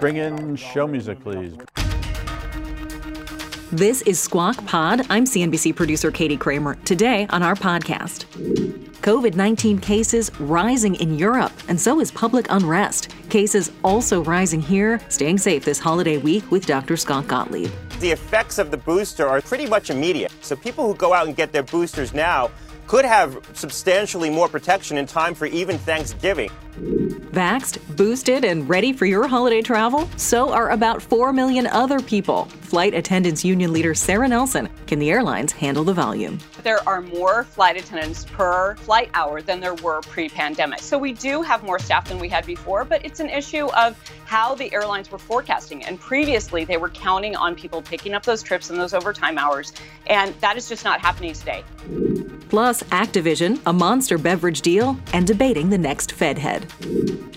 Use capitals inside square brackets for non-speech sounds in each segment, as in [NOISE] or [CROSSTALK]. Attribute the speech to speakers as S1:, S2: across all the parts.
S1: Bring in show music, please.
S2: This is Squawk Pod. I'm CNBC producer Katie Kramer. Today on our podcast, COVID 19 cases rising in Europe, and so is public unrest. Cases also rising here. Staying safe this holiday week with Dr. Scott Gottlieb.
S3: The effects of the booster are pretty much immediate. So people who go out and get their boosters now could have substantially more protection in time for even Thanksgiving.
S2: Vaxed, boosted, and ready for your holiday travel? So are about 4 million other people. Flight Attendants Union leader Sarah Nelson. Can the airlines handle the volume?
S4: There are more flight attendants per flight hour than there were pre pandemic. So we do have more staff than we had before, but it's an issue of how the airlines were forecasting. And previously, they were counting on people picking up those trips and those overtime hours. And that is just not happening today.
S2: Plus, Activision, a monster beverage deal, and debating the next Fed head.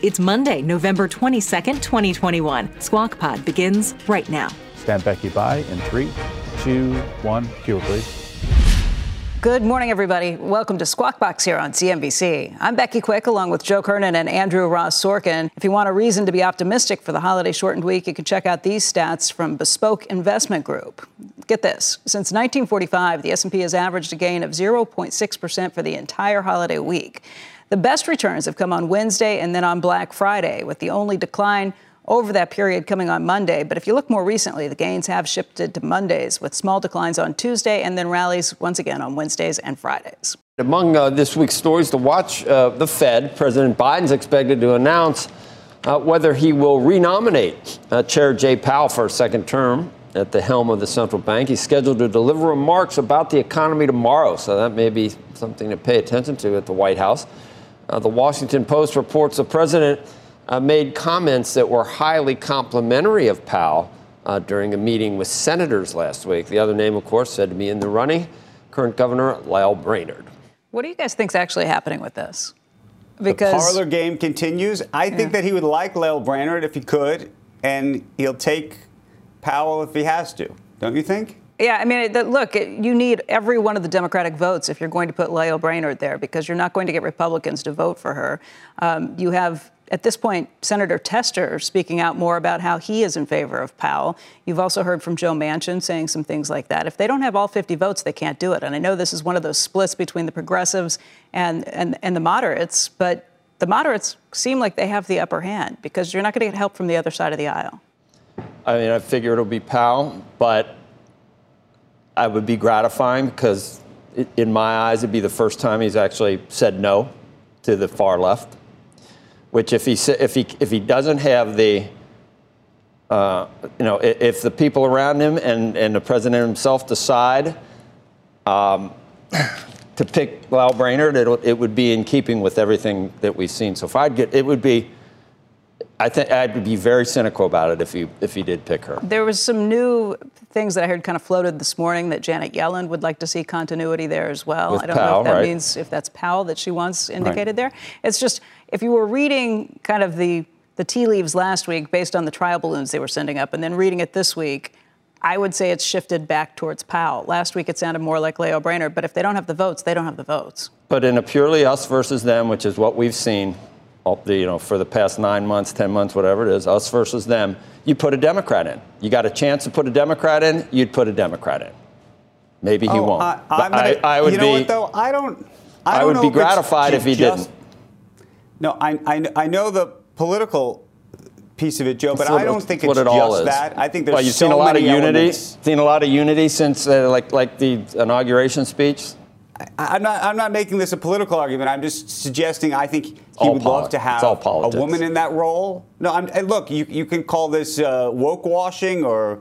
S2: It's Monday, November 22nd, 2021. Squawk Pod begins right now.
S1: Stand Becky by in three, two, one. Cue, please.
S5: Good morning, everybody. Welcome to Squawk Box here on CNBC. I'm Becky Quick, along with Joe Kernan and Andrew Ross Sorkin. If you want a reason to be optimistic for the holiday shortened week, you can check out these stats from Bespoke Investment Group. Get this: since 1945, the S&P has averaged a gain of 0.6 percent for the entire holiday week. The best returns have come on Wednesday and then on Black Friday, with the only decline over that period coming on Monday. But if you look more recently, the gains have shifted to Mondays with small declines on Tuesday and then rallies once again on Wednesdays and Fridays.
S6: Among uh, this week's stories to watch, uh, the Fed, President Biden's expected to announce uh, whether he will renominate uh, Chair Jay Powell for a second term at the helm of the central bank. He's scheduled to deliver remarks about the economy tomorrow, so that may be something to pay attention to at the White House. Uh, the Washington Post reports the president uh, made comments that were highly complimentary of Powell uh, during a meeting with senators last week. The other name, of course, said to be in the running, current Governor Lael Brainerd.
S5: What do you guys think is actually happening with this?
S7: Because the parlor game continues. I yeah. think that he would like Lael Brainerd if he could, and he'll take Powell if he has to. Don't you think?
S5: Yeah, I mean, look, you need every one of the Democratic votes if you're going to put Lael Brainerd there because you're not going to get Republicans to vote for her. Um, you have at this point, Senator Tester speaking out more about how he is in favor of Powell. You've also heard from Joe Manchin saying some things like that. If they don't have all 50 votes, they can't do it. And I know this is one of those splits between the progressives and, and, and the moderates, but the moderates seem like they have the upper hand because you're not going to get help from the other side of the aisle.
S6: I mean, I figure it'll be Powell, but I would be gratifying because, in my eyes, it'd be the first time he's actually said no to the far left which if he if he if he doesn't have the uh, you know if the people around him and, and the president himself decide um, to pick Lael Brainerd, it, it would be in keeping with everything that we've seen so far. I'd get it would be. I think I'd be very cynical about it if he if he did pick her.
S5: There was some new things that I heard kind of floated this morning that Janet Yellen would like to see continuity there as well.
S6: With
S5: I don't
S6: Powell,
S5: know if that
S6: right.
S5: means if that's Powell that she wants indicated
S6: Right.
S5: there. It's just if you were reading kind of the the tea leaves last week based on the trial balloons they were sending up, and then reading it this week. I would say it's shifted back towards Powell. Last week it sounded more like Lael Brainerd, but if they don't have the votes, they don't have the votes.
S6: But in a purely us versus them, which is what we've seen, all the, you know, for the past nine months, ten months, whatever it is, us versus them, you put a Democrat in. You got a chance to put a Democrat in, you'd put a Democrat in. Maybe he
S7: Oh,
S6: won't.
S7: I,
S6: But
S7: I'm gonna,
S6: I, I would
S7: you know
S6: be.
S7: what though? I don't. I,
S6: I
S7: don't
S6: would
S7: know
S6: be
S7: if it's
S6: gratified if he
S7: just-
S6: didn't.
S7: No, I, I, I know the political piece of it, Joe, but
S6: what-
S7: I don't think it's
S6: what it all
S7: just
S6: is.
S7: that. I think there's
S6: well, you've
S7: so
S6: seen a lot of unity.
S7: elements.
S6: Seen a lot of unity since, uh, like, like the inauguration speech.
S7: I- I'm not. I'm not making this a political argument. I'm just suggesting. I think he
S6: all
S7: would love to have a woman in that role. No, I'm, look. You you can call this uh, woke washing or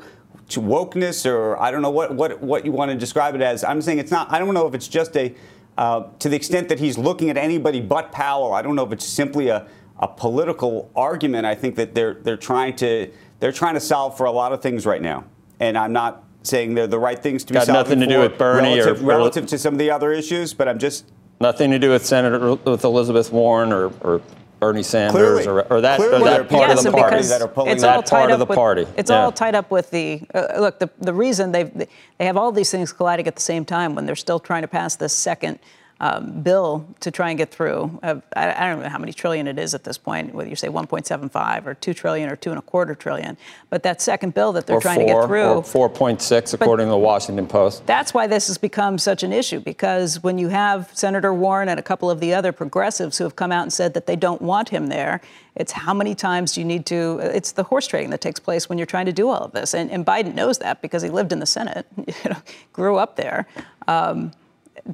S7: to wokeness or I don't know what what what you want to describe it as. I'm saying it's not. I don't know if it's just a. Uh, to the extent that he's looking at anybody but Powell, I don't know if it's simply a a political argument. I think that they're they're trying to they're trying to solve for a lot of things right now, and I'm not saying they're the right things to
S6: Got
S7: be solving
S6: nothing to do with Bernie
S7: relative,
S6: or-
S7: relative to some of the other issues. But I'm just
S6: Nothing to do with Senator with Elizabeth Warren or, or Bernie Sanders
S7: Clearly.
S6: or, or that or that part
S7: people
S6: of the party.
S7: party that are pulling
S5: it's
S7: that
S5: all
S6: part
S5: tied
S6: of
S5: up
S6: the
S5: with,
S6: party.
S5: It's
S6: Yeah.
S5: all tied up with the uh, look. The the reason they they have all these things colliding at the same time when they're still trying to pass this second. Um, bill to try and get through. Uh, I, I don't know how many trillion it is at this point, whether you say 1.75 or 2 trillion or two and a quarter trillion. But that second bill that they're
S6: or
S5: trying
S6: four,
S5: to get through,
S6: or 4.6 according to the Washington Post.
S5: that's why this has become such an issue because when you have Senator Warren and a couple of the other progressives who have come out and said that they don't want him there, it's how many times do you need to, it's the horse trading that takes place when you're trying to do all of this. And, and Biden knows that because he lived in the Senate, [LAUGHS] you know, grew up there. Um,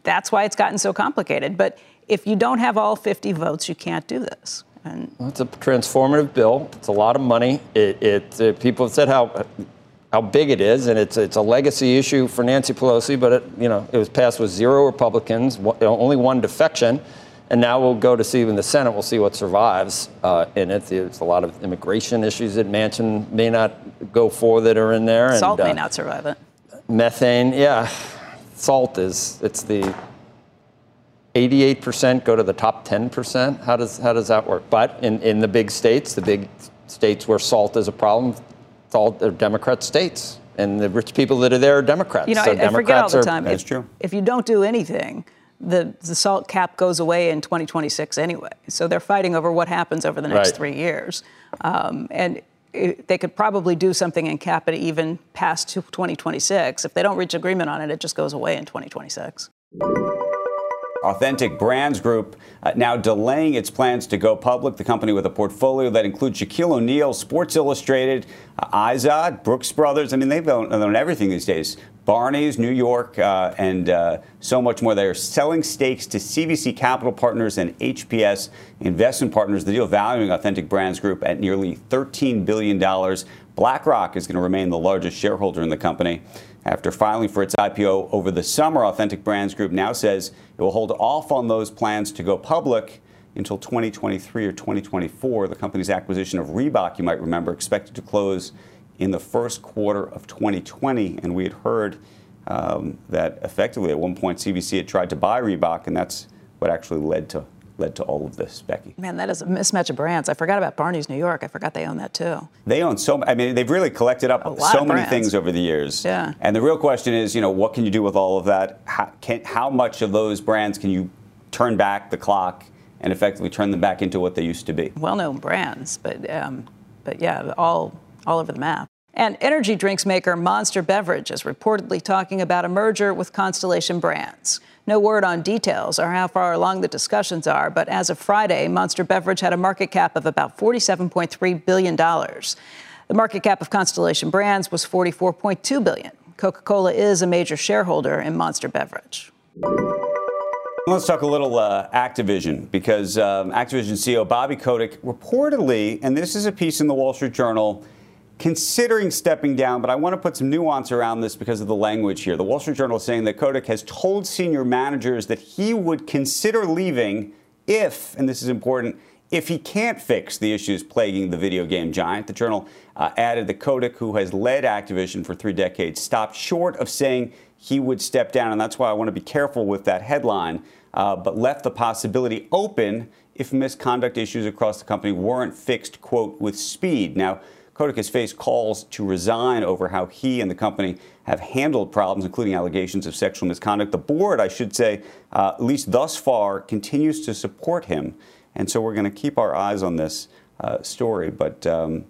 S5: that's why it's gotten so complicated. But if you don't have all 50 votes, you can't do this. And
S6: It's a transformative bill. It's a lot of money. It, it uh, people have said how how big it is, and it's it's a legacy issue for Nancy Pelosi. But it, you know, it was passed with zero Republicans, one- only one defection, and now we'll go to see in the Senate. We'll see what survives uh, in it. There's a lot of immigration issues that Manchin may not go for that are in there.
S5: salt
S6: and,
S5: may
S6: uh,
S5: not survive it.
S6: Methane, yeah. Salt is it's the 88% go to the top 10%. How does how does that work? But in, in the big states, the big states where salt is a problem, salt are Democrat states. And the rich people that are there are Democrats.
S5: You know,
S6: so
S5: I, I forget all the time.
S7: That's
S5: if,
S7: true.
S5: If you don't do anything, the, the salt cap goes away in 2026 anyway. So they're fighting over what happens over the next
S6: Right.
S5: three years. Um, and they could probably do something in cap it even past 2026. If they don't reach agreement on it, it just goes away in 2026.
S7: Authentic Brands Group uh, now delaying its plans to go public. The company with a portfolio that includes Shaquille O'Neal, Sports Illustrated, uh, Izod, Brooks Brothers. I mean, they've owned everything these days. Barney's, New York, uh, and uh, so much more. They are selling stakes to CVC Capital Partners and HPS Investment Partners. The deal valuing Authentic Brands Group at nearly $13 billion. BlackRock is going to remain the largest shareholder in the company. After filing for its IPO over the summer, Authentic Brands Group now says it will hold off on those plans to go public until 2023 or 2024. The company's acquisition of Reebok, you might remember, expected to close in the first quarter of 2020. And we had heard um, that effectively at one point CVC had tried to buy Reebok, and that's what actually led to led to all of this, Becky.
S5: Man, that is a mismatch of brands. I forgot about Barney's New York. I forgot they own that too.
S7: They own so. I mean, they've really collected up so many
S5: brands.
S7: things over the years.
S5: Yeah.
S7: And the real question is, you know, what can you do with all of that? How, can, how much of those brands can you turn back the clock and effectively turn them back into what they used to be?
S5: well-known brands, but um, but yeah, all all over the map. And energy drinks maker Monster Beverage is reportedly talking about a merger with Constellation Brands. No word on details or how far along the discussions are, but as of Friday, Monster Beverage had a market cap of about $47.3 billion. The market cap of Constellation Brands was 44.2 billion. Coca-Cola is a major shareholder in Monster Beverage.
S7: Let's talk a little uh, Activision because um, Activision CEO Bobby Kotick reportedly, and this is a piece in the Wall Street Journal, considering stepping down. But I want to put some nuance around this because of the language here. The Wall Street Journal is saying that Kotick has told senior managers that he would consider leaving if, and this is important, if he can't fix the issues plaguing the video game giant. The journal uh, added that Kotick, who has led Activision for three decades, stopped short of saying he would step down, and that's why I want to be careful with that headline, uh, but left the possibility open if misconduct issues across the company weren't fixed, quote, with speed. Now, Has faced calls to resign over how he and the company have handled problems, including allegations of sexual misconduct. The board, I should say, uh, at least thus far, continues to support him. And so we're going to keep our eyes on this uh, story. But um,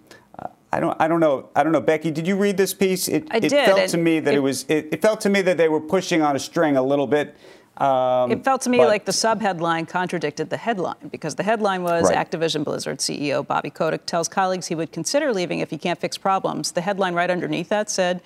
S7: I don't, I don't know, I don't know, Becky. Did you read this piece? It,
S5: I
S7: it
S5: did,
S7: felt
S5: and
S7: to me that it,
S5: it-
S7: was. It, it felt to me that they were pushing on a string a little bit. Um,
S5: It felt to me
S7: but-
S5: like the subheadline contradicted the headline because the headline was
S7: Right.
S5: Activision Blizzard CEO Bobby Kotick tells colleagues he would consider leaving if he can't fix problems. The headline right underneath that said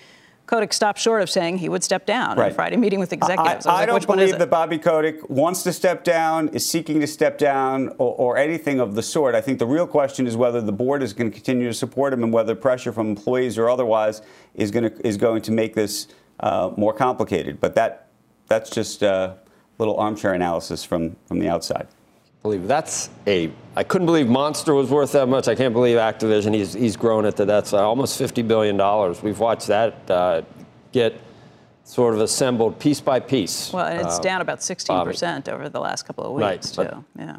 S5: Kotick stopped short of saying he would step down in a Friday meeting with executives. I, was
S7: I
S5: like,
S7: don't
S5: which one is
S7: believe that Bobby Kotick wants to step down, is seeking to step down, or, or anything of the sort. I think the real question is whether the board is going to continue to support him and whether pressure from employees or otherwise is going to is going to make this uh, more complicated. But that that's just a little armchair analysis from from the outside.
S6: believe that's a. I couldn't believe Monster was worth that much. I can't believe Activision. He's he's grown it to that's almost fifty billion dollars. We've watched that uh, get sort of assembled piece by piece.
S5: Well, and it's
S6: uh,
S5: down about 16% over the last couple of weeks,
S6: Right,
S5: too. Yeah.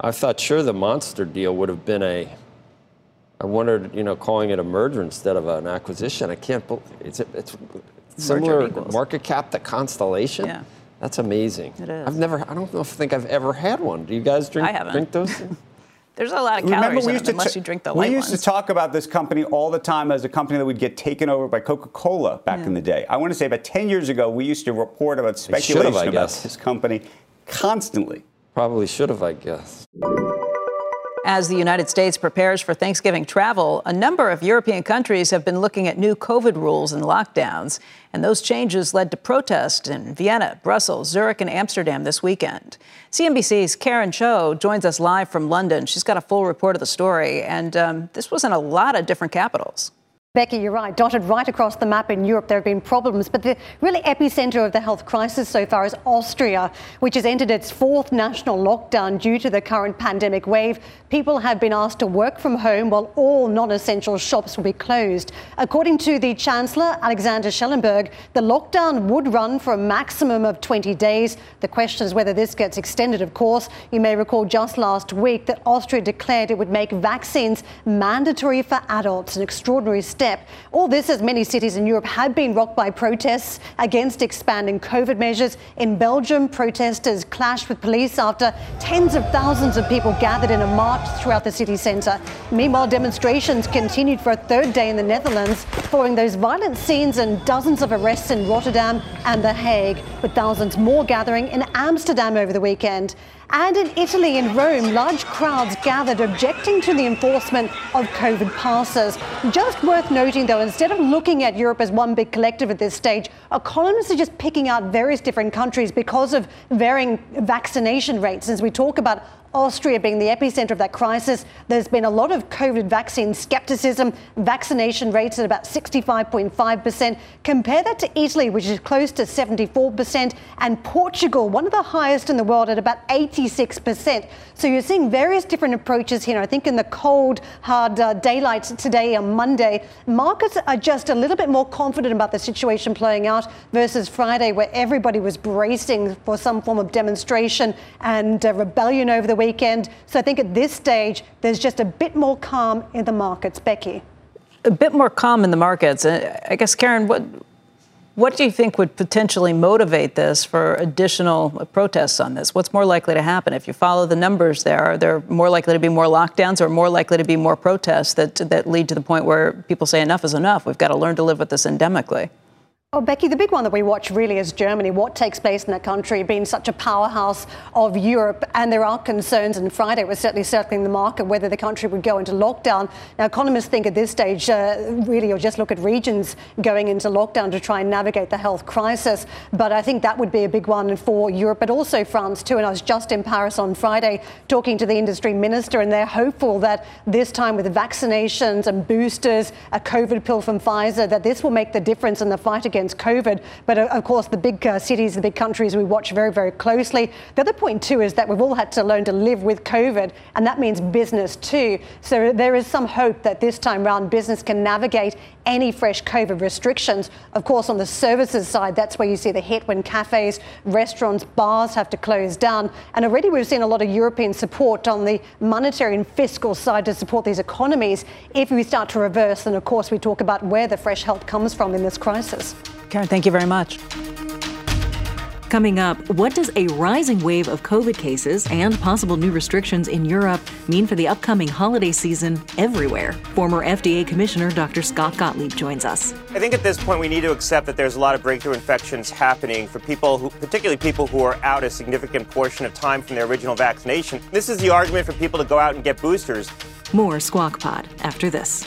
S6: I thought sure the Monster deal would have been a. I wondered, you know, calling it a merger instead of an acquisition. I can't believe it's it's similar
S5: of equals.
S6: market cap to Constellation.
S5: Yeah.
S6: That's amazing.
S5: It is.
S6: I've never. I don't know if I think I've ever had one. Do you guys drink
S5: I haven't.
S6: drink those? [LAUGHS]
S5: There's a lot of
S7: Remember,
S5: calories
S7: we
S5: in
S7: used
S5: them
S7: to
S5: unless
S7: t-
S5: you drink the
S7: we
S5: light
S7: used
S5: ones.
S7: to talk about this company all the time as a company that would get taken over by Coca-Cola back in the day. I want to say about 10 years ago, we used to report about
S6: should have,
S7: speculation about
S6: guess.
S7: this company constantly.
S6: Probably should have, I guess.
S5: As the United States prepares for Thanksgiving travel, a number of European countries have been looking at new COVID rules and lockdowns, and those changes led to protests in Vienna, Brussels, Zurich, and Amsterdam this weekend. CNBC's Karen Tso joins us live from London. She's got a full report of the story, and um, this was in a lot of different capitals.
S8: Becky, you're right. Dotted right across the map in Europe, there have been problems. But the really epicenter of the health crisis so far is Austria, which has entered its fourth national lockdown due to the current pandemic wave. People have been asked to work from home while all non essential shops will be closed. According to the Chancellor, Alexander Schallenberg, the lockdown would run for a maximum of 20 days. The question is whether this gets extended, of course. You may recall just last week that Austria declared it would make vaccines mandatory for adults, an extraordinary step. All this as many cities in Europe have been rocked by protests against expanding COVID measures. In Belgium, protesters clashed with police after tens of thousands of people gathered in a march throughout the city centre. Meanwhile, demonstrations continued for a third day in the Netherlands following those violent scenes and dozens of arrests in Rotterdam and The Hague, with thousands more gathering in Amsterdam over the weekend. And in Italy and Rome, large crowds gathered objecting to the enforcement of COVID passes. Just worth noting, though, instead of looking at Europe as one big collective at this stage, economists are just picking out various different countries because of varying vaccination rates. As we talk about Austria being the epicenter of that crisis. There's been a lot of COVID vaccine skepticism. Vaccination rates at about 65.5%. Compare that to Italy, which is close to 74%, and Portugal, one of the highest in the world at about 86%. So you're seeing various different approaches here. I think in the cold, hard uh, daylight today on Monday, markets are just a little bit more confident about the situation playing out versus Friday, where everybody was bracing for some form of demonstration and uh, rebellion over the weekend. So I think at this stage, there's just a bit more calm in the markets. Becky.
S5: A bit more calm in the markets. Uh, I guess, Karen, what what do you think would potentially motivate this for additional protests on this? What's more likely to happen if you follow the numbers there? Are there more likely to be more lockdowns or more likely to be more protests that that lead to the point where people say enough is enough? We've got to learn to live with this endemically.
S8: Oh, Becky, the big one that we watch really is Germany. What takes place in that country, being such a powerhouse of Europe, and there are concerns. And Friday was certainly circling the market whether the country would go into lockdown. Now, economists think at this stage, uh, really, you'll just look at regions going into lockdown to try and navigate the health crisis. But I think that would be a big one for Europe, but also France too. And I was just in Paris on Friday talking to the industry minister, and they're hopeful that this time with vaccinations and boosters, a COVID pill from Pfizer, that this will make the difference in the fight against COVID. But uh, of course, the big uh, cities, the big countries, we watch very, very closely. The other point, too, is that we've all had to learn to live with COVID, and that means business, too. So there is some hope that this time round, business can navigate any fresh COVID restrictions. Of course, on the services side, that's where you see the hit when cafes, restaurants, bars have to close down. And already we've seen a lot of European support on the monetary and fiscal side to support these economies. If we start to reverse, then of course we talk about where the fresh help comes from in this crisis.
S5: Karen, thank you very much.
S2: Coming up, what does a rising wave of COVID cases and possible new restrictions in Europe mean for the upcoming holiday season everywhere? Former FDA Commissioner Dr. Scott Gottlieb joins us.
S3: I think at this point we need to accept that there's a lot of breakthrough infections happening for people who, particularly people who are out a significant portion of time from their original vaccination. This is the argument for people to go out and get boosters.
S2: More Squawk Pod after this.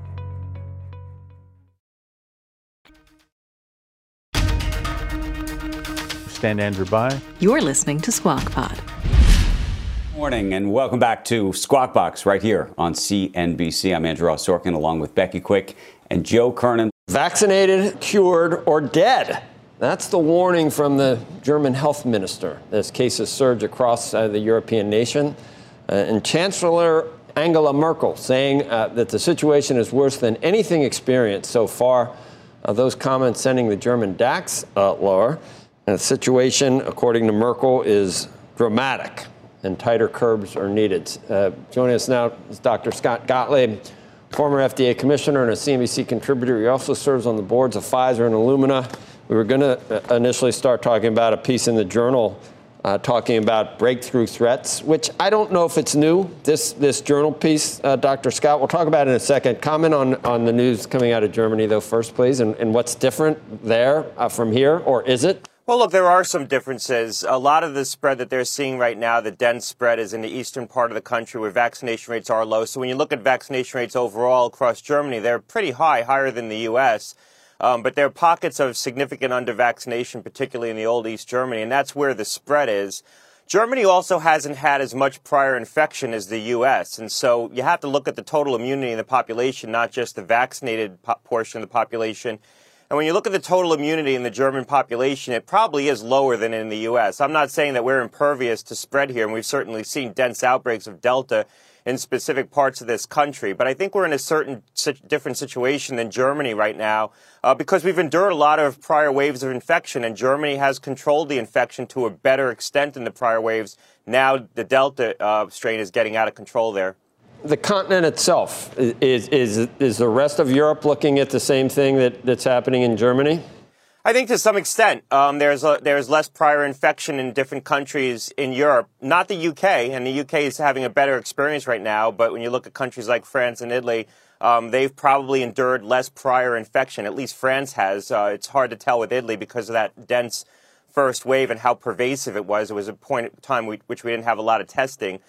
S1: Stand Andrew by.
S2: You're listening to Squawk Pod.
S7: Morning and welcome back to Squawk Box right here on CNBC. I'm Andrew Ross Sorkin along with Becky Quick and Joe Kernan.
S6: Vaccinated, cured, or dead. That's the warning from the German health minister as cases surge across uh, the European nation. Uh, and Chancellor Angela Merkel saying uh, that the situation is worse than anything experienced so far. Uh, those comments sending the German DAX uh, lower. The situation, according to Merkel, is dramatic and tighter curbs are needed. Uh, joining us now is Dr. Scott Gottlieb, former FDA commissioner and a CNBC contributor. He also serves on the boards of Pfizer and Illumina. We were going to uh, initially start talking about a piece in the journal uh, talking about breakthrough threats, which I don't know if it's new, this, this journal piece, uh, Dr. Scott. We'll talk about it in a second. Comment on, on the news coming out of Germany, though, first, please, and, and what's different there uh, from here, or is it?
S3: Well, look, there are some differences. A lot of the spread that they're seeing right now, the dense spread, is in the eastern part of the country where vaccination rates are low. So when you look at vaccination rates overall across Germany, they're pretty high, higher than the U.S. Um, but there are pockets of significant under vaccination, particularly in the old East Germany, and that's where the spread is. Germany also hasn't had as much prior infection as the U.S., and so you have to look at the total immunity in the population, not just the vaccinated po- portion of the population. And when you look at the total immunity in the German population, it probably is lower than in the U.S. I'm not saying that we're impervious to spread here, and we've certainly seen dense outbreaks of Delta in specific parts of this country. But I think we're in a certain different situation than Germany right now uh, because we've endured a lot of prior waves of infection, and Germany has controlled the infection to a better extent than the prior waves. Now the Delta uh, strain is getting out of control there
S6: the continent itself is, is, is the rest of Europe looking at the same thing that, that's happening in Germany?
S3: I think to some extent, um, there's a, there's less prior infection in different countries in Europe. Not the UK, and the UK is having a better experience right now. But when you look at countries like France and Italy, um, they've probably endured less prior infection. At least France has. Uh, it's hard to tell with Italy because of that dense first wave and how pervasive it was. It was a point in time we, which we didn't have a lot of testing.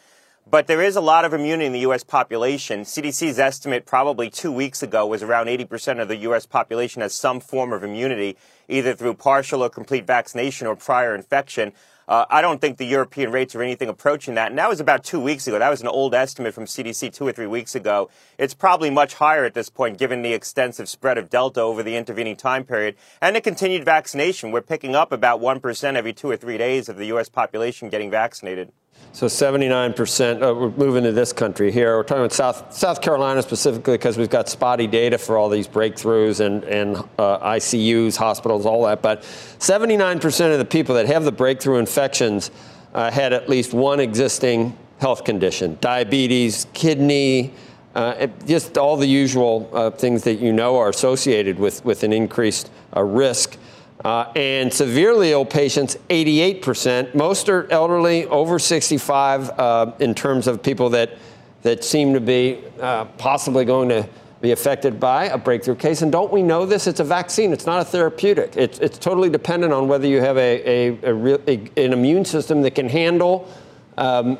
S3: But there is a lot of immunity in the U.S. population. CDC's estimate probably two weeks ago was around 80% of the U.S. population has some form of immunity, either through partial or complete vaccination or prior infection. Uh, I don't think the European rates are anything approaching that. And that was about two weeks ago. That was an old estimate from CDC two or three weeks ago. It's probably much higher at this point, given the extensive spread of Delta over the intervening time period and the continued vaccination. We're picking up about 1% every two or three days of the U.S. population getting vaccinated.
S6: So 79%, uh, we're moving to this country here. We're talking about South, South Carolina specifically because we've got spotty data for all these breakthroughs and, and uh, ICUs, hospitals, all that. But 79% of the people that have the breakthrough infections uh, had at least one existing health condition diabetes, kidney, uh, just all the usual uh, things that you know are associated with, with an increased uh, risk. Uh, and severely ill patients, 88%. Most are elderly, over 65, uh, in terms of people that, that seem to be uh, possibly going to be affected by a breakthrough case. And don't we know this? It's a vaccine, it's not a therapeutic. It's, it's totally dependent on whether you have a, a, a, real, a an immune system that can handle. Um,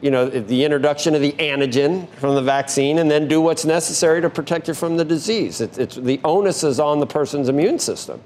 S6: you know, the introduction of the antigen from the vaccine and then do what's necessary to protect you from the disease. It, it's, the onus is on the person's immune system.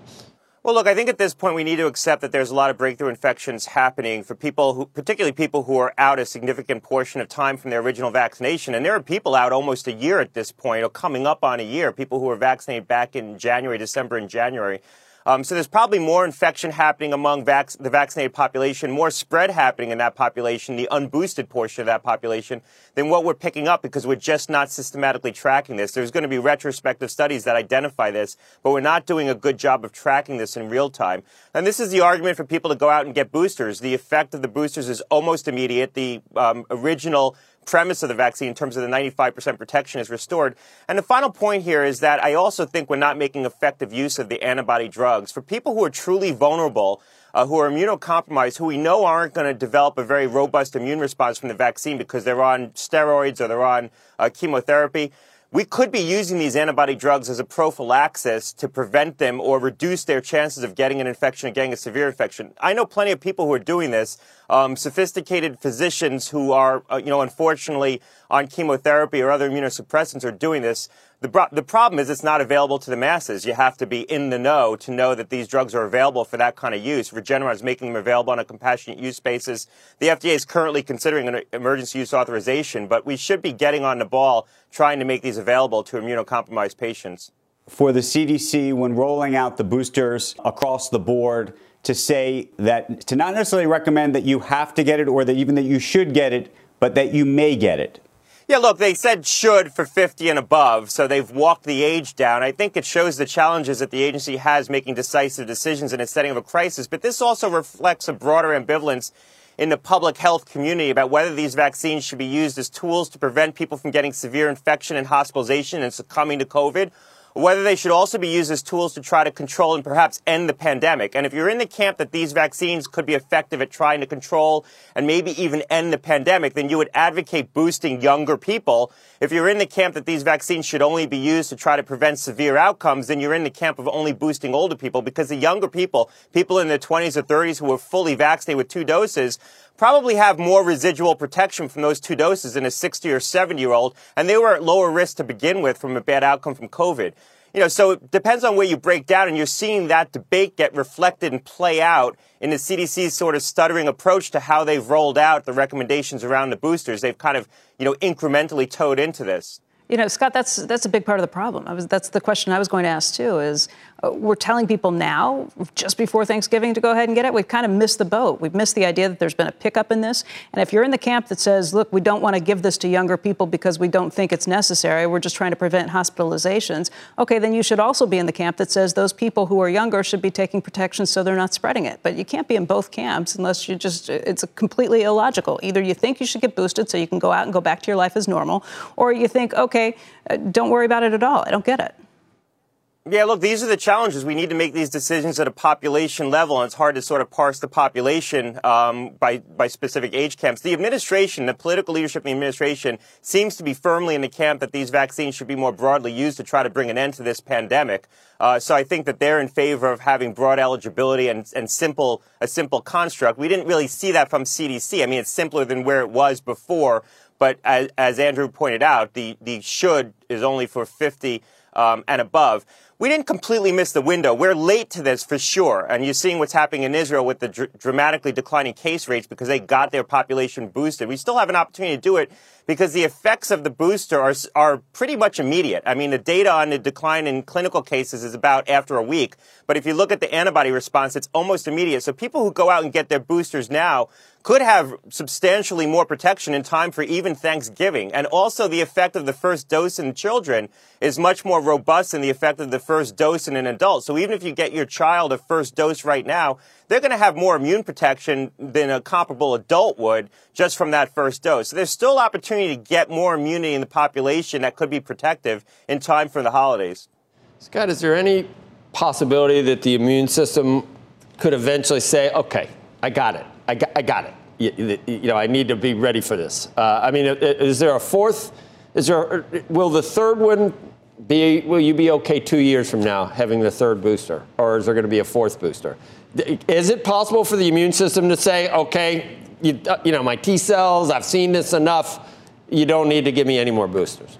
S3: Well, look, I think at this point we need to accept that there's a lot of breakthrough infections happening for people who, particularly people who are out a significant portion of time from their original vaccination. And there are people out almost a year at this point, or coming up on a year, people who were vaccinated back in January, December, and January. Um, so there's probably more infection happening among vac- the vaccinated population, more spread happening in that population, the unboosted portion of that population, than what we're picking up because we're just not systematically tracking this. There's going to be retrospective studies that identify this, but we're not doing a good job of tracking this in real time. And this is the argument for people to go out and get boosters. The effect of the boosters is almost immediate. The um, original premise of the vaccine in terms of the 95% protection is restored. And the final point here is that I also think we're not making effective use of the antibody drugs. For people who are truly vulnerable, uh, who are immunocompromised, who we know aren't going to develop a very robust immune response from the vaccine because they're on steroids or they're on uh, chemotherapy, we could be using these antibody drugs as a prophylaxis to prevent them or reduce their chances of getting an infection and getting a severe infection. I know plenty of people who are doing this, um, sophisticated physicians who are, uh, you know, unfortunately on chemotherapy or other immunosuppressants are doing this. The, the problem is it's not available to the masses. You have to be in the know to know that these drugs are available for that kind of use. Regeneron is making them available on a compassionate use basis. The FDA is currently considering an emergency use authorization, but we should be getting on the ball trying to make these available to immunocompromised patients.
S7: For the CDC, when rolling out the boosters across the board, to say that to not necessarily recommend that you have to get it or that even that you should get it, but that you may get it.
S3: Yeah, look, they said should for 50 and above, so they've walked the age down. I think it shows the challenges that the agency has making decisive decisions in a setting of a crisis, but this also reflects a broader ambivalence in the public health community about whether these vaccines should be used as tools to prevent people from getting severe infection and hospitalization and succumbing to COVID, whether they should also be used as tools to try to control and perhaps end the pandemic. And if you're in the camp that these vaccines could be effective at trying to control and maybe even end the pandemic, then you would advocate boosting younger people. If you're in the camp that these vaccines should only be used to try to prevent severe outcomes, then you're in the camp of only boosting older people because the younger people, people in their 20s or 30s who are fully vaccinated with two doses, probably have more residual protection from those two doses than a 60 or 70 year old, and they were at lower risk to begin with from a bad outcome from COVID. You know, so it depends on where you break down, and you're seeing that debate get reflected and play out in the CDC's sort of stuttering approach to how they've rolled out the recommendations around the boosters. They've kind of, you know, incrementally toed into this.
S5: You know, Scott, that's that's a big part of the problem. Was, that's the question I was going to ask too. Is we're telling people now, just before Thanksgiving, to go ahead and get it. We've kind of missed the boat. We've missed the idea that there's been a pickup in this. And if you're in the camp that says, look, we don't want to give this to younger people because we don't think it's necessary, we're just trying to prevent hospitalizations, okay, then you should also be in the camp that says those people who are younger should be taking protection so they're not spreading it. But you can't be in both camps unless you just, it's completely illogical. Either you think you should get boosted so you can go out and go back to your life as normal, or you think, okay, uh, don't worry about it at all. I don't get it.
S3: Yeah, look, these are the challenges. We need to make these decisions at a population level, and it's hard to sort of parse the population um, by by specific age camps. The administration, the political leadership in the administration, seems to be firmly in the camp that these vaccines should be more broadly used to try to bring an end to this pandemic. Uh, so I think that they're in favor of having broad eligibility and, and simple a simple construct. We didn't really see that from CDC. I mean, it's simpler than where it was before. But as, as Andrew pointed out, the the should is only for 50 um, and above we didn't completely miss the window. We're late to this for sure. And you're seeing what's happening in Israel with the dr- dramatically declining case rates because they got their population boosted. We still have an opportunity to do it because the effects of the booster are, are pretty much immediate. I mean, the data on the decline in clinical cases is about after a week. But if you look at the antibody response, it's almost immediate. So people who go out and get their boosters now could have substantially more protection in time for even Thanksgiving. And also the effect of the first dose in children is much more robust than the effect of the first dose in an adult. So even if you get your child a first dose right now, they're going to have more immune protection than a comparable adult would just from that first dose. So there's still opportunity to get more immunity in the population that could be protective in time for the holidays.
S6: Scott, is there any possibility that the immune system could eventually say, okay, I got it. I got, I got it. You, you, know, I need to be ready for this. Uh, I mean, is there a fourth? Is there? Will the third one be? Will you be okay two years from now having the third booster, or is there going to be a fourth booster? Is it possible for the immune system to say, okay, you, uh, you know, my T cells, I've seen this enough. You don't need to give me any more boosters.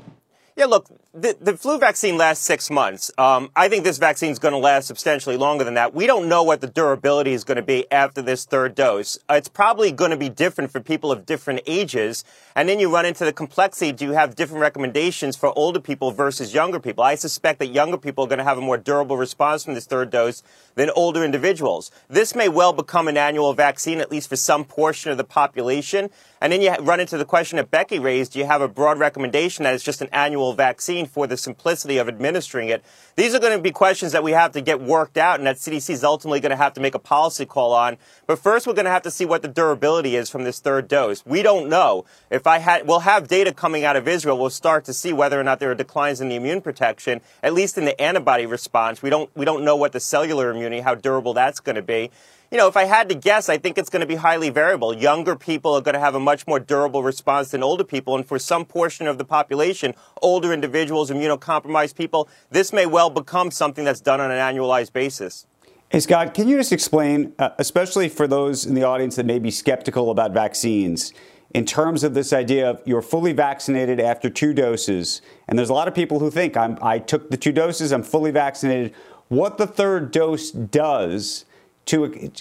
S3: Yeah, look, the, the flu vaccine lasts six months. Um, I think this vaccine is going to last substantially longer than that. We don't know what the durability is going to be after this third dose. It's probably going to be different for people of different ages. And then you run into the complexity. Do you have different recommendations for older people versus younger people? I suspect that younger people are going to have a more durable response from this third dose than older individuals. This may well become an annual vaccine, at least for some portion of the population. And then you run into the question that Becky raised. Do you have a broad recommendation that it's just an annual vaccine for the simplicity of administering it? These are going to be questions that we have to get worked out and that CDC is ultimately going to have to make a policy call on. But first, we're going to have to see what the durability is from this third dose. We don't know. If I had, we'll have data coming out of Israel. We'll start to see whether or not there are declines in the immune protection, at least in the antibody response. We don't, we don't know what the cellular immunity, how durable that's going to be you know, if I had to guess, I think it's going to be highly variable. Younger people are going to have a much more durable response than older people. And for some portion of the population, older individuals, immunocompromised people, this may well become something that's done on an annualized basis.
S7: Hey, Scott, can you just explain, uh, especially for those in the audience that may be skeptical about vaccines, in terms of this idea of you're fully vaccinated after two doses, and there's a lot of people who think I took the two doses, I'm fully vaccinated. What the third dose does to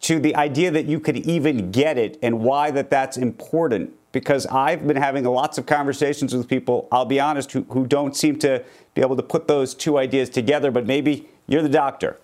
S7: to the idea that you could even get it and why that that's important because I've been having lots of conversations with people, I'll be honest, who, who don't seem to be able to put those two ideas together, but maybe you're the doctor.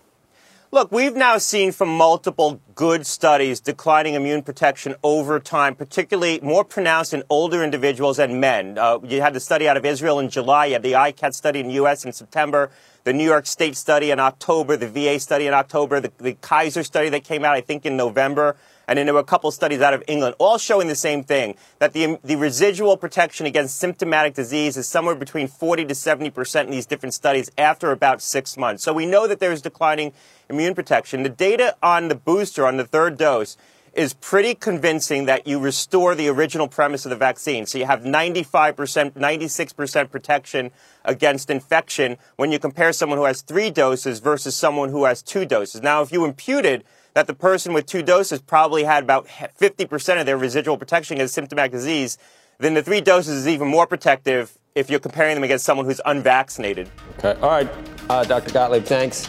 S3: Look, we've now seen from multiple good studies declining immune protection over time, particularly more pronounced in older individuals and men. Uh, you had the study out of Israel in July, you had the ICAT study in the U.S. in September the New York State study in October, the VA study in October, the, the Kaiser study that came out, I think, in November. And then there were a couple studies out of England, all showing the same thing, that the, the residual protection against symptomatic disease is somewhere between 40 to 70% in these different studies after about six months. So we know that there's declining immune protection. The data on the booster, on the third dose, is pretty convincing that you restore the original premise of the vaccine. So you have 95%, 96% protection against infection when you compare someone who has three doses versus someone who has two doses. Now, if you imputed that the person with two doses probably had about 50% of their residual protection against symptomatic disease, then the three doses is even more protective if you're comparing them against someone who's unvaccinated.
S6: Okay. All right. Uh, Dr. Gottlieb, thanks.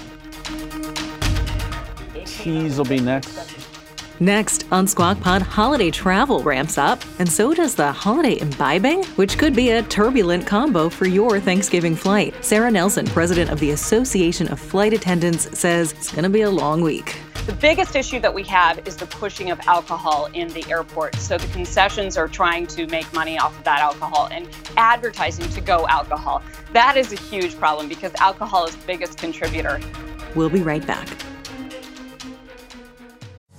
S1: Cheese will be next.
S2: Next on Squawk Pod, holiday travel ramps up, and so does the holiday imbibing, which could be a turbulent combo for your Thanksgiving flight. Sarah Nelson, president of the Association of Flight Attendants, says it's going to be a long week.
S4: The biggest issue that we have is the pushing of alcohol in the airport. So the concessions are trying to make money off of that alcohol and advertising to go alcohol. That is a huge problem because alcohol is the biggest contributor.
S2: We'll be right back.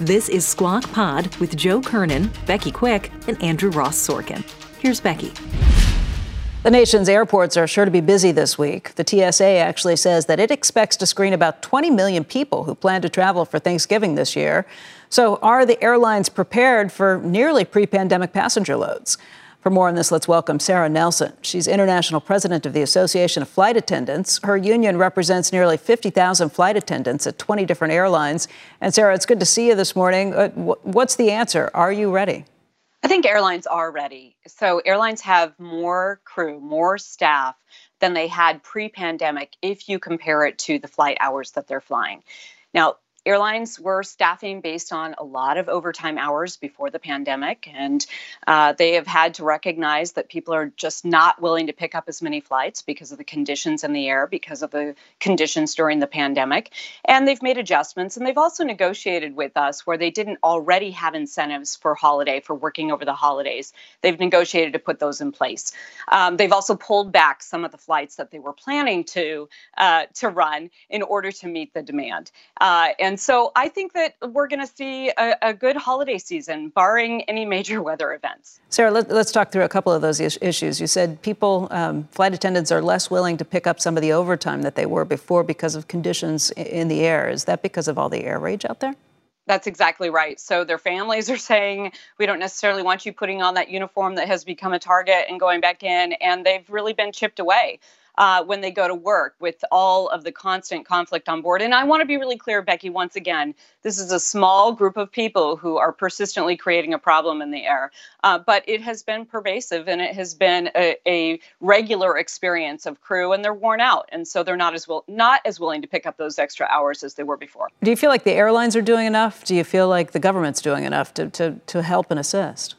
S2: This is Squawk Pod with Joe Kernan, Becky Quick, and Andrew Ross Sorkin. Here's Becky.
S5: The nation's airports are sure to be busy this week. The TSA actually says that it expects to screen about 20 million people who plan to travel for Thanksgiving this year. So, are the airlines prepared for nearly pre pandemic passenger loads? For more on this, let's welcome Sarah Nelson. She's international president of the Association of Flight Attendants. Her union represents nearly 50,000 flight attendants at 20 different airlines. And Sarah, it's good to see you this morning. Uh, what's the answer? Are you ready?
S4: I think airlines are ready. So, airlines have more crew, more staff than they had pre pandemic if you compare it to the flight hours that they're flying. Now, airlines were staffing based on a lot of overtime hours before the pandemic, and uh, they have had to recognize that people are just not willing to pick up as many flights because of the conditions in the air, because of the conditions during the pandemic. And they've made adjustments, and they've also negotiated with us where they didn't already have incentives for holiday, for working over the holidays. They've negotiated to put those in place. Um, they've also pulled back some of the flights that they were planning to uh, to run in order to meet the demand. Uh, and so I think that we're going to see a, a, good holiday season, barring any major [LAUGHS] weather events.
S5: Sarah, let, us talk through a couple of those is- issues. You said people, um, flight attendants, are less willing to pick up some of the overtime that they were before because of conditions in the air. Is that because of all the air rage out there?
S4: That's exactly right. So their families are [LAUGHS] saying, we don't necessarily want you putting on that uniform that has become a target and going back in. And they've really been chipped away uh, when they go to work with all of the constant conflict on board. And I want to be really clear, Becky, once again, this is a small group of people who are persistently creating a problem in the air. Uh, but it has been pervasive and it has been a, a, regular experience of crew, and they're worn out. And so they're not as, will, not as willing to pick up those extra hours as they were before.
S5: Do you feel like the airlines are doing enough? Do you feel like the government's doing enough to, to, to help and assist?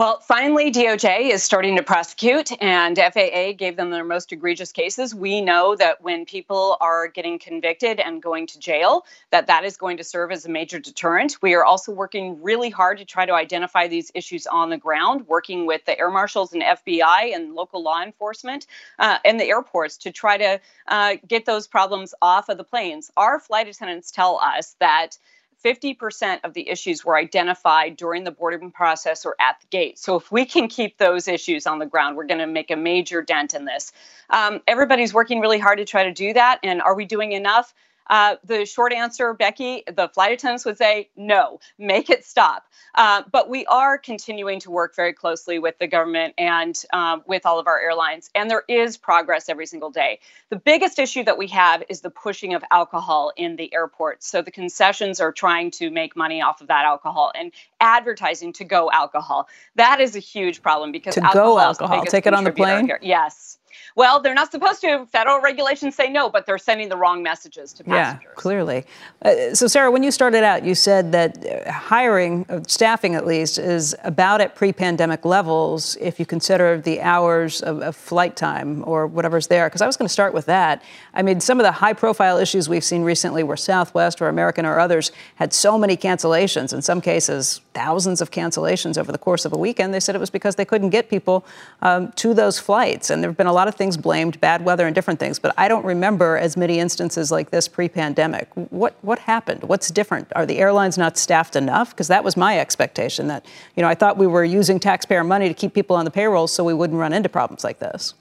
S4: Well, finally, DOJ is starting to prosecute, and FAA gave them their most egregious cases. We know that when people are getting convicted and going to jail, that that is going to serve as a major deterrent. We are also working really hard to try to identify these issues on the ground, working with the air marshals and FBI and local law enforcement uh, and the airports to try to uh, get those problems off of the planes. Our flight attendants tell us that 50% of the issues were identified during the boarding process or at the gate. So if we can keep those issues on the ground, we're going to make a major dent in this. Um, everybody's working really hard to try to do that. And are we doing enough? Uh, the short answer, Becky, the flight attendants would say no, make it stop. Uh, but we are continuing to work very closely with the government and um, with all of our airlines, and there is progress every single day. The biggest issue that we have is the pushing of alcohol in the airports. So the concessions are trying to make money off of that alcohol and advertising to go alcohol. That is a huge problem because
S5: to
S4: alcohol
S5: go alcohol, take it on the plane.
S4: Yes. Well, they're not supposed to. Federal regulations say no, but they're sending the wrong messages to passengers.
S5: Yeah, clearly. Uh, so, Sarah, when you started out, you said that uh, hiring, uh, staffing at least, is about at pre pandemic levels if you consider the hours of, of flight time or whatever's there. Because I was going to start with that. I mean, some of the high profile issues we've seen recently where Southwest or American or others had so many cancellations, in some cases, thousands of cancellations over the course of a weekend. They said it was because they couldn't get people um, to those flights. And there have been a lot of things blamed, bad weather and different things, but I don't remember as many instances like this pre-pandemic. What what happened? What's different? Are the airlines not staffed enough? Because that was my expectation. That you know, I thought we were using taxpayer money to keep people on the payroll so we wouldn't run into problems like this.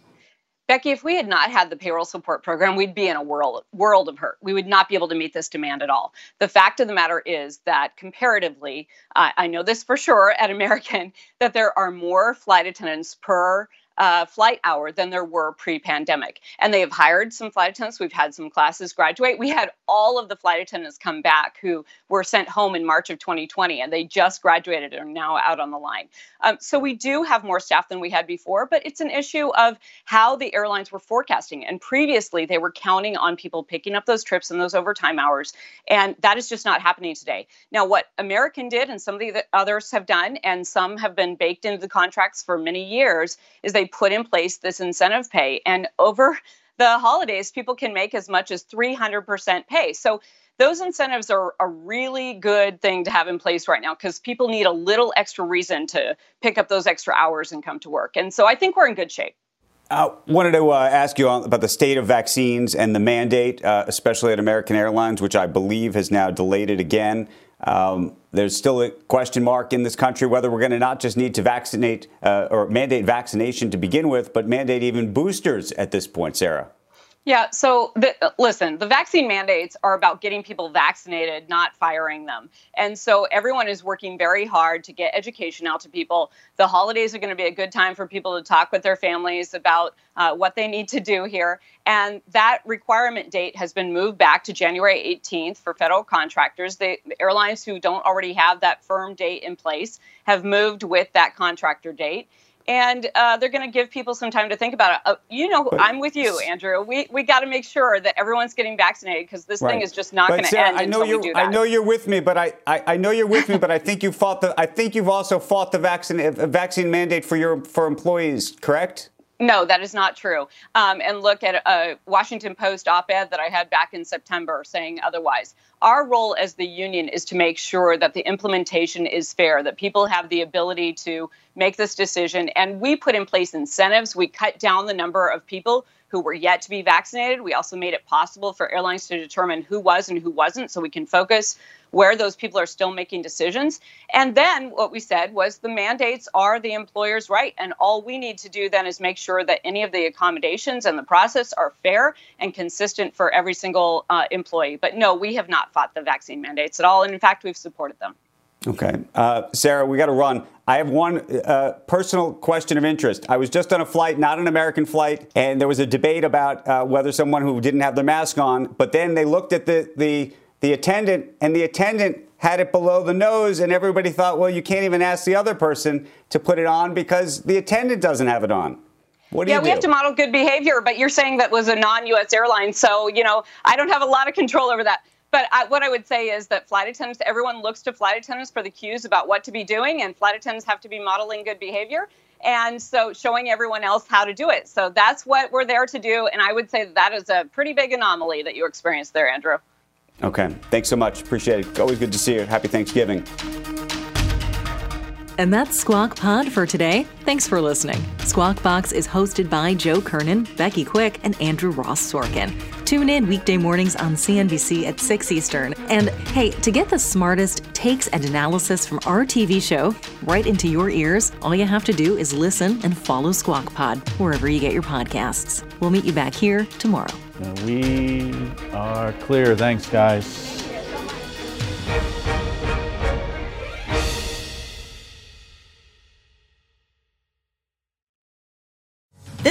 S4: Becky, if we had not had the payroll support program, we'd be in a world world of hurt. We would not be able to meet this demand at all. The fact of the matter is that comparatively, uh, I know this for sure at American, [LAUGHS] that there are more flight attendants per uh, flight hour than there were pre-pandemic. And they have hired some flight attendants. We've had some classes graduate. We had all of the flight attendants come back who were sent home in March of 2020, and they just graduated and are now out on the line. Um, so we do have more staff than we had before, but it's an issue of how the airlines were forecasting. And previously, they were counting on people picking up those trips and those overtime hours, and that is just not happening today. Now, what American did, and some of the others have done, and some have been baked into the contracts for many years, is they put in place this incentive pay. And over the holidays, people can make as much as 300% pay. So those incentives are a really good thing to have in place right now because people need a little extra reason to pick up those extra hours and come to work. And so I think we're in good shape.
S7: I uh, wanted to uh, ask you about the state of vaccines and the mandate, uh, especially at American Airlines, which I believe has now delayed it again. Um, there's still a question mark in this country whether we're going to not just need to vaccinate uh, or mandate vaccination to begin with, but mandate even boosters at this point, Sarah.
S4: Yeah, so the, listen, the vaccine mandates are about getting people vaccinated, not firing them. And so everyone is working very hard to get education out to people. The holidays are going to be a good time for people to talk with their families about uh, what they need to do here. And that requirement date has been moved back to January 18th for federal contractors. The airlines who don't already have that firm date in place have moved with that contractor date. And uh, they're going to give people some time to think about it. Uh, you know, but, I'm with you, Andrew. We we got to make sure that everyone's getting vaccinated because this right. thing is just not going to end
S7: I know you're, I know you're with me, but I, I, I know you're with me, but I [LAUGHS] think you fought the I think you've also fought the vaccine vaccine mandate for your for employees, correct?
S4: No, that is not true. Um, and look at a Washington Post op ed that I had back in September saying otherwise. Our role as the union is to make sure that the implementation is fair, that people have the ability to make this decision. And we put in place incentives. We cut down the number of people who were yet to be vaccinated. We also made it possible for airlines to determine who was and who wasn't so we can focus where those people are still making decisions. And then what we said was the mandates are the employer's right. And all we need to do then is make sure that any of the accommodations and the process are fair and consistent for every single uh, employee. But no, we have not fought the vaccine mandates at all. And in fact, we've supported them.
S7: Okay. Uh, Sarah, we got to run. I have one uh, personal question of interest. I was just on a flight, not an American flight, and there was a debate about uh, whether someone who didn't have their mask on, but then they looked at the, the, the attendant, and the attendant had it below the nose, and everybody thought, well, you can't even ask the other person to put it on because the attendant doesn't have it on. What do
S4: yeah,
S7: you do?
S4: we have to model good behavior, but you're saying that was a non US airline. So, you know, I don't have a lot of control over that. But I, what I would say is that flight attendants, everyone looks to flight attendants for the cues about what to be doing, and flight attendants have to be modeling good behavior. And so showing everyone else how to do it. So that's what we're there to do. And I would say that, that is a pretty big anomaly that you experienced there, Andrew.
S7: Okay. Thanks so much. Appreciate it. Always good to see you. Happy Thanksgiving.
S2: And that's Squawk Pod for today. Thanks for listening. Squawk Box is hosted by Joe Kernan, Becky Quick, and Andrew Ross Sorkin. Tune in weekday mornings on CNBC at 6 Eastern. And hey, to get the smartest takes and analysis from our TV show right into your ears, all you have to do is listen and follow Squawk Pod wherever you get your podcasts. We'll meet you back here tomorrow.
S1: We are clear. Thanks, guys.